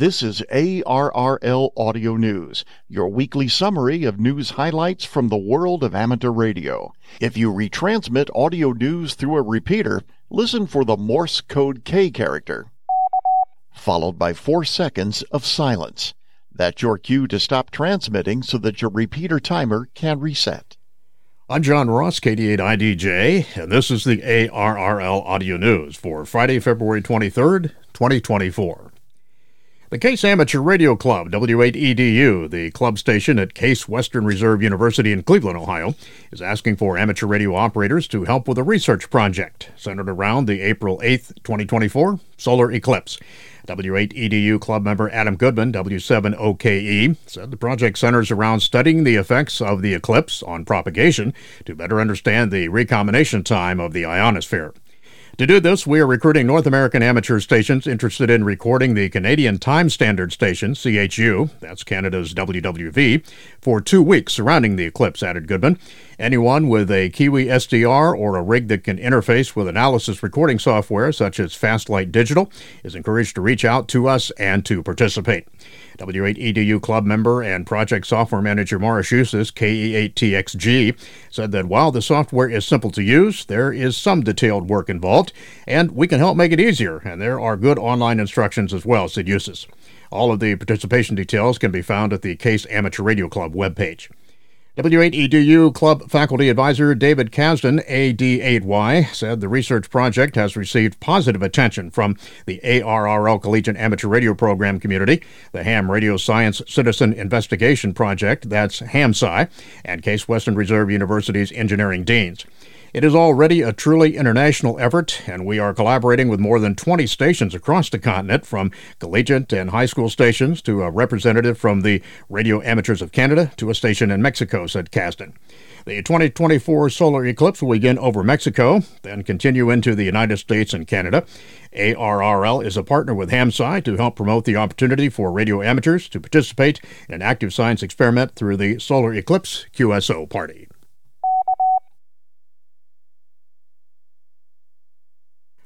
This is ARRL Audio News, your weekly summary of news highlights from the world of amateur radio. If you retransmit audio news through a repeater, listen for the Morse code K character, followed by four seconds of silence. That's your cue to stop transmitting so that your repeater timer can reset. I'm John Ross, KD8IDJ, and this is the ARRL Audio News for Friday, February 23rd, 2024. The Case Amateur Radio Club, W8EDU, the club station at Case Western Reserve University in Cleveland, Ohio, is asking for amateur radio operators to help with a research project centered around the April 8, 2024 solar eclipse. W8EDU club member Adam Goodman, W7OKE, said the project centers around studying the effects of the eclipse on propagation to better understand the recombination time of the ionosphere. To do this, we are recruiting North American amateur stations interested in recording the Canadian Time Standard Station, CHU, that's Canada's WWV, for two weeks surrounding the eclipse, added Goodman. Anyone with a Kiwi SDR or a rig that can interface with analysis recording software such as Fastlight Digital is encouraged to reach out to us and to participate. W8EDU club member and project software manager Maurice Husis, KE8TXG, said that while the software is simple to use, there is some detailed work involved, and we can help make it easier, and there are good online instructions as well, said Husis. All of the participation details can be found at the Case Amateur Radio Club webpage. W8EDU Club faculty advisor David Kazdan, AD8Y, said the research project has received positive attention from the ARRL Collegiate Amateur Radio Program community, the Ham Radio Science Citizen Investigation Project, that's HAMSci, and Case Western Reserve University's engineering deans. It is already a truly international effort, and we are collaborating with more than 20 stations across the continent, from collegiate and high school stations to a representative from the Radio Amateurs of Canada to a station in Mexico, said Kazdan. The 2024 solar eclipse will begin over Mexico, then continue into the United States and Canada. ARRL is a partner with HAMSci to help promote the opportunity for radio amateurs to participate in an active science experiment through the Solar Eclipse QSO Party.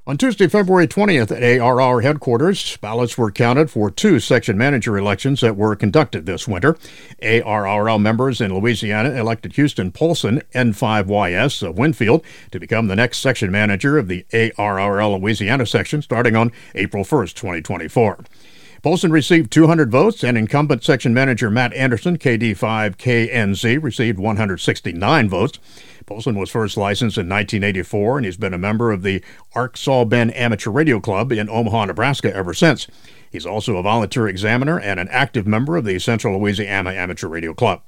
On Tuesday, February 20th at ARRL headquarters, ballots were counted for two section manager elections that were conducted this winter. ARRL members in Louisiana elected Houston Polson, N5YS of Winfield, to become the next section manager of the ARRL Louisiana section starting on April 1st, 2024. Polson received 200 votes, and incumbent section manager Matt Anderson, KD5KNZ, received 169 votes. Polson was first licensed in 1984, and he's been a member of the Arksall Bend Amateur Radio Club in Omaha, Nebraska ever since. He's also a volunteer examiner and an active member of the Central Louisiana Amateur Radio Club.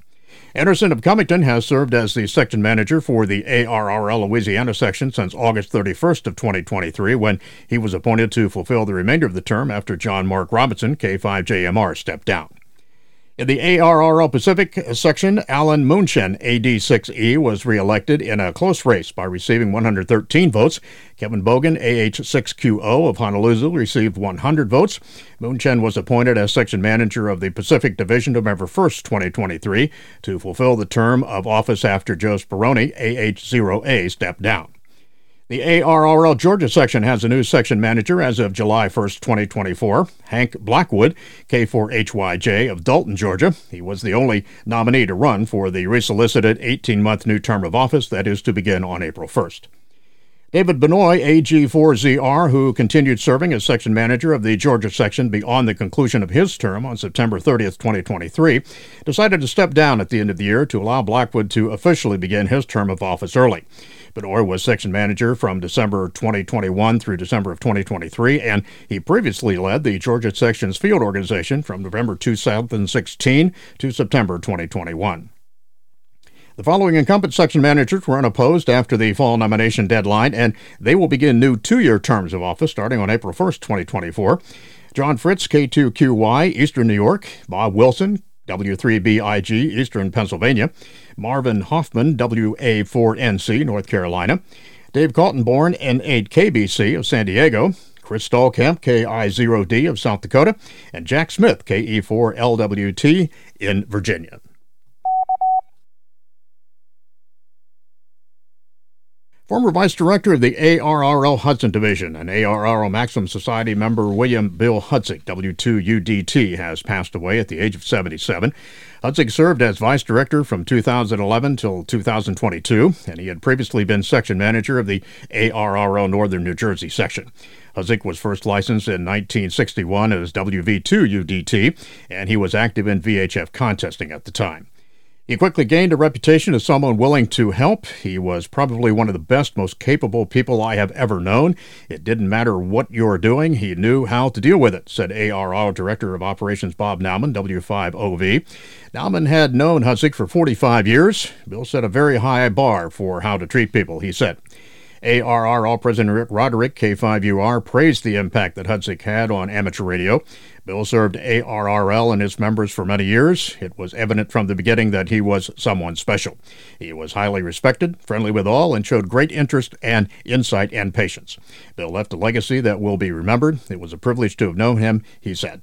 Anderson of Cummington has served as the section manager for the ARRL Louisiana section since August 31st of 2023 when he was appointed to fulfill the remainder of the term after John Mark Robinson, K5JMR, stepped down. In the ARRL Pacific section, Alan Maenchen, AD6E, was reelected in a close race by receiving 113 votes. Kevin Bogan, AH6QO of Honolulu, received 100 votes. Maenchen was appointed as section manager of the Pacific Division November 1st, 2023, to fulfill the term of office after Joe Speroni, AH0A, stepped down. The ARRL Georgia section has a new section manager as of July 1st, 2024, Hank Blackwood, K4HYJ of Dalton, Georgia. He was the only nominee to run for the resolicited 18 month new term of office that is to begin on April 1st. David Benoit, AG4ZR, who continued serving as section manager of the Georgia section beyond the conclusion of his term on September 30th, 2023, decided to step down at the end of the year to allow Blackwood to officially begin his term of office early. Benoit was section manager from December 2021 through December of 2023, and he previously led the Georgia section's field organization from November 2016 to September 2021. The following incumbent section managers were unopposed after the fall nomination deadline, and they will begin new two year terms of office starting on April 1st, 2024. John Fritz, K2QY, Eastern New York, Bob Wilson, W3BIG, Eastern Pennsylvania, Marvin Hoffman, WA4NC, North Carolina, Dave Kaltenborn, N8KBC of San Diego, Chris Stallkamp, KI0D of South Dakota, and Jack Smith, KE4LWT in Virginia. Former Vice Director of the ARRL Hudson Division and ARRL Maxim Society member William Bill Hudzik, W2UDT, has passed away at the age of 77. Hudzik served as Vice Director from 2011 till 2022, and he had previously been Section Manager of the ARRL Northern New Jersey section. Hudzik was first licensed in 1961 as WV2UDT, and he was active in VHF contesting at the time. He quickly gained a reputation as someone willing to help. He was probably one of the best, most capable people I have ever known. It didn't matter what you're doing, he knew how to deal with it, said ARRL Director of Operations Bob Naumann, W5OV. Naumann had known Hudzik for 45 years. Bill set a very high bar for how to treat people, he said. ARRL President Rick Roderick, K5UR, praised the impact that Hudzik had on amateur radio. Bill served ARRL and its members for many years. It was evident from the beginning that he was someone special. He was highly respected, friendly with all, and showed great interest and insight and patience. Bill left a legacy that will be remembered. It was a privilege to have known him, he said.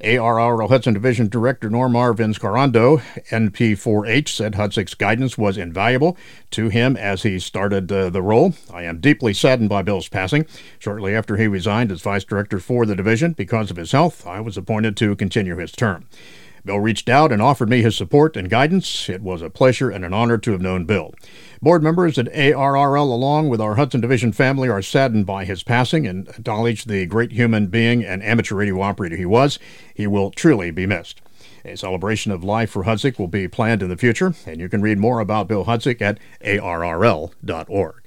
ARRL Hudson Division Director Normar Vinscarando, NP4H, said Hudzik's guidance was invaluable to him as he started uh, the role. I am deeply saddened by Bill's passing. Shortly after he resigned as Vice Director for the division because of his health, I was appointed to continue his term. Bill reached out and offered me his support and guidance. It was a pleasure and an honor to have known Bill. Board members at ARRL, along with our Hudson Division family, are saddened by his passing and acknowledge the great human being and amateur radio operator he was. He will truly be missed. A celebration of life for Hudzik will be planned in the future, and you can read more about Bill Hudzik at arrl.org.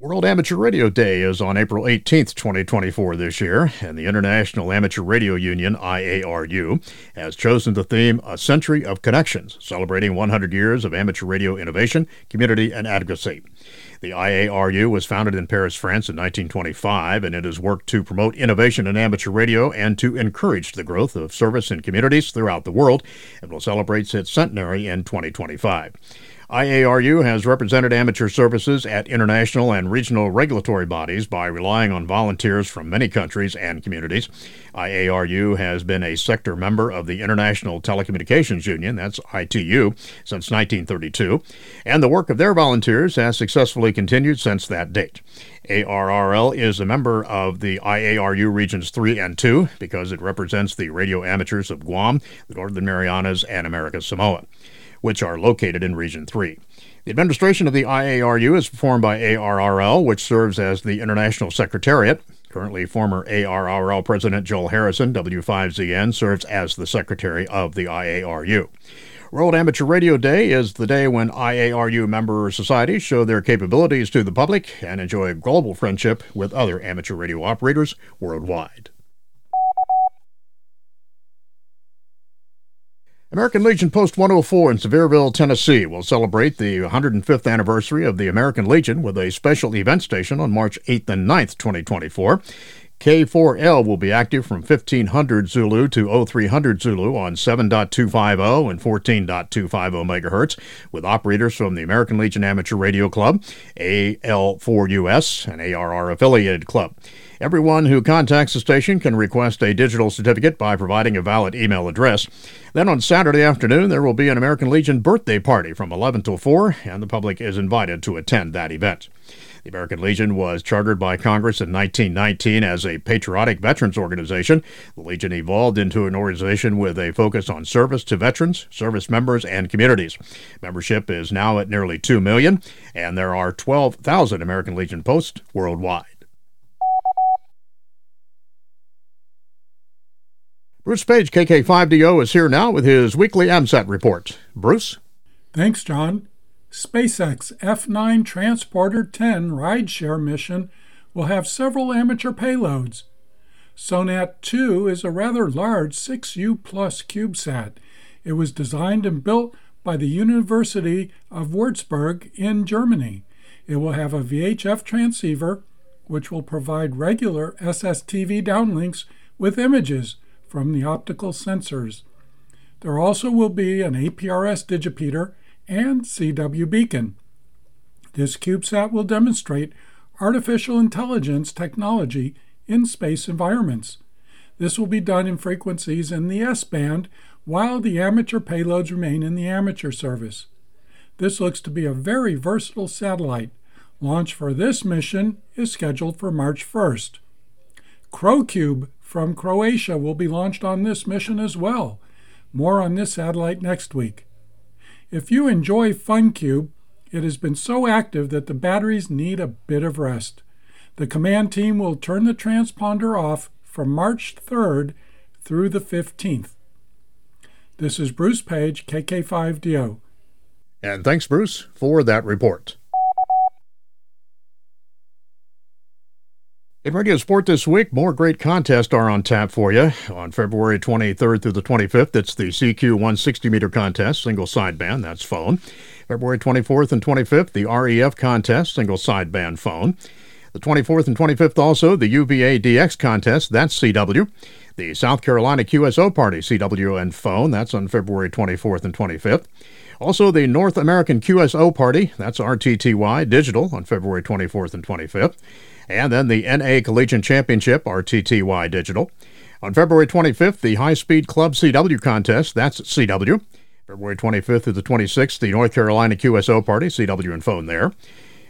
World Amateur Radio Day is on April 18th, 2024 this year, and the International Amateur Radio Union, IARU, has chosen the theme A Century of Connections, celebrating 100 years of amateur radio innovation, community, and advocacy. The IARU was founded in Paris, France in 1925, and it has worked to promote innovation in amateur radio and to encourage the growth of service in communities throughout the world, and will celebrate its centenary in 2025. IARU has represented amateur services at international and regional regulatory bodies by relying on volunteers from many countries and communities. IARU has been a sector member of the International Telecommunications Union, that's ITU, since 1932, and the work of their volunteers has successfully continued since that date. ARRL is a member of the IARU Regions 3 and 2 because it represents the radio amateurs of Guam, the Northern Marianas, and American Samoa which are located in Region 3. The administration of the IARU is performed by ARRL, which serves as the International Secretariat. Currently, former ARRL President Joel Harrison, W5ZN, serves as the Secretary of the IARU. World Amateur Radio Day is the day when IARU member societies show their capabilities to the public and enjoy global friendship with other amateur radio operators worldwide. American Legion Post 104 in Sevierville, Tennessee will celebrate the 105th anniversary of the American Legion with a special event station on March 8th and 9th, 2024. K4L will be active from 1500 Zulu to 0300 Zulu on 7.250 and 14.250 MHz with operators from the American Legion Amateur Radio Club, AL4US, an ARRL affiliated club. Everyone who contacts the station can request a digital certificate by providing a valid email address. Then on Saturday afternoon, there will be an American Legion birthday party from 11 till 4, and the public is invited to attend that event. The American Legion was chartered by Congress in 1919 as a patriotic veterans organization. The Legion evolved into an organization with a focus on service to veterans, service members, and communities. Membership is now at nearly 2 million, and there are 12,000 American Legion posts worldwide. Bruce Page, KK5DO, is here now with his weekly AMSAT report. Bruce? Thanks, John. SpaceX F9 Transporter 10 rideshare mission will have several amateur payloads. SONATE 2 is a rather large 6U plus CubeSat. It was designed and built by the University of Würzburg in Germany. It will have a VHF transceiver, which will provide regular SSTV downlinks with images from the optical sensors. There also will be an APRS digipeater and CW beacon. This CubeSat will demonstrate artificial intelligence technology in space environments. This will be done in frequencies in the S band while the amateur payloads remain in the amateur service. This looks to be a very versatile satellite. Launch for this mission is scheduled for March 1st. CroCube from Croatia will be launched on this mission as well. More on this satellite next week. If you enjoy FunCube, it has been so active that the batteries need a bit of rest. The command team will turn the transponder off from March 3rd through the 15th. This is Bruce Page, KK5DO. And thanks, Bruce, for that report. In Radio Sport this week, more great contests are on tap for you. On February 23rd through the 25th, it's the CQ 160 meter contest, single sideband, that's phone. February 24th and 25th, the REF contest, single sideband phone. The 24th and 25th also, the UBA DX contest, that's CW. The South Carolina QSO Party, CW and phone, that's on February 24th and 25th. Also, the North American QSO Party, that's RTTY Digital on February 24th and 25th. And then the NA Collegiate Championship, RTTY Digital. On February 25th, the High Speed Club CW contest, that's CW. February 25th to the 26th, the North Carolina QSO Party, CW and phone there.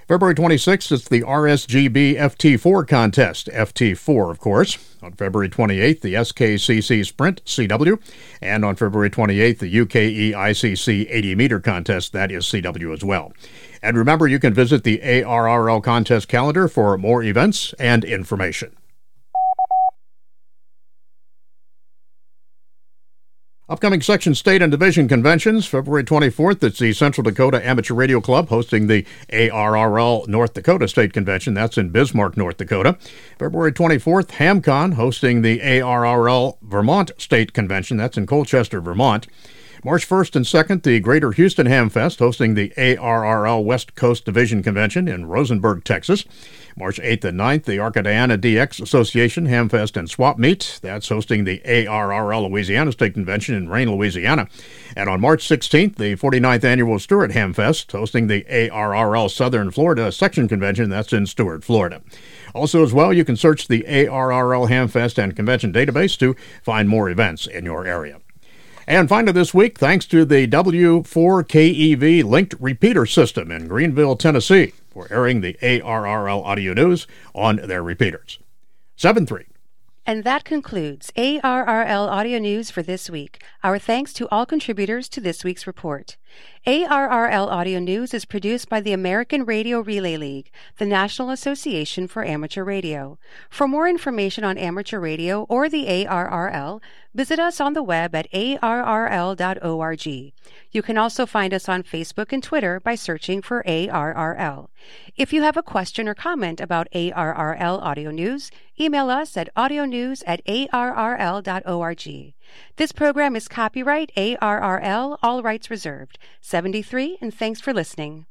February 26th, it's the RSGB FT4 contest, FT4, of course. On February 28th, the SKCC Sprint, CW. And on February 28th, the UKE ICC 80 meter contest, that is CW as well. And remember, you can visit the ARRL contest calendar for more events and information. Upcoming section, state, and division conventions. February 24th, it's the Central Dakota Amateur Radio Club hosting the ARRL North Dakota State Convention. That's in Bismarck, North Dakota. February 24th, HamCon hosting the ARRL Vermont State Convention. That's in Colchester, Vermont. March 1st and 2nd, the Greater Houston Ham Fest hosting the ARRL West Gulf Division Convention in Rosenberg, Texas. March 8th and 9th, the Acadiana DX Association Hamfest and Swap Meet. That's hosting the ARRL Louisiana State Convention in Rayne, Louisiana. And on March 16th, the 49th Annual Stuart Hamfest hosting the ARRL Southern Florida Section Convention. That's in Stuart, Florida. Also, as well, you can search the ARRL Hamfest and Convention database to find more events in your area. And finally, this week, thanks to the W4KEV linked repeater system in Greenville, Tennessee for airing the ARRL audio news on their repeaters. 7 3. And that concludes ARRL Audio News for this week. Our thanks to all contributors to this week's report. ARRL Audio News is produced by the American Radio Relay League, the National Association for Amateur Radio. For more information on amateur radio or the ARRL, visit us on the web at arrl.org. You can also find us on Facebook and Twitter by searching for ARRL. If you have a question or comment about ARRL Audio News, email us at audionews at arrl.org. This program is copyright ARRL, all rights reserved. 73, and thanks for listening.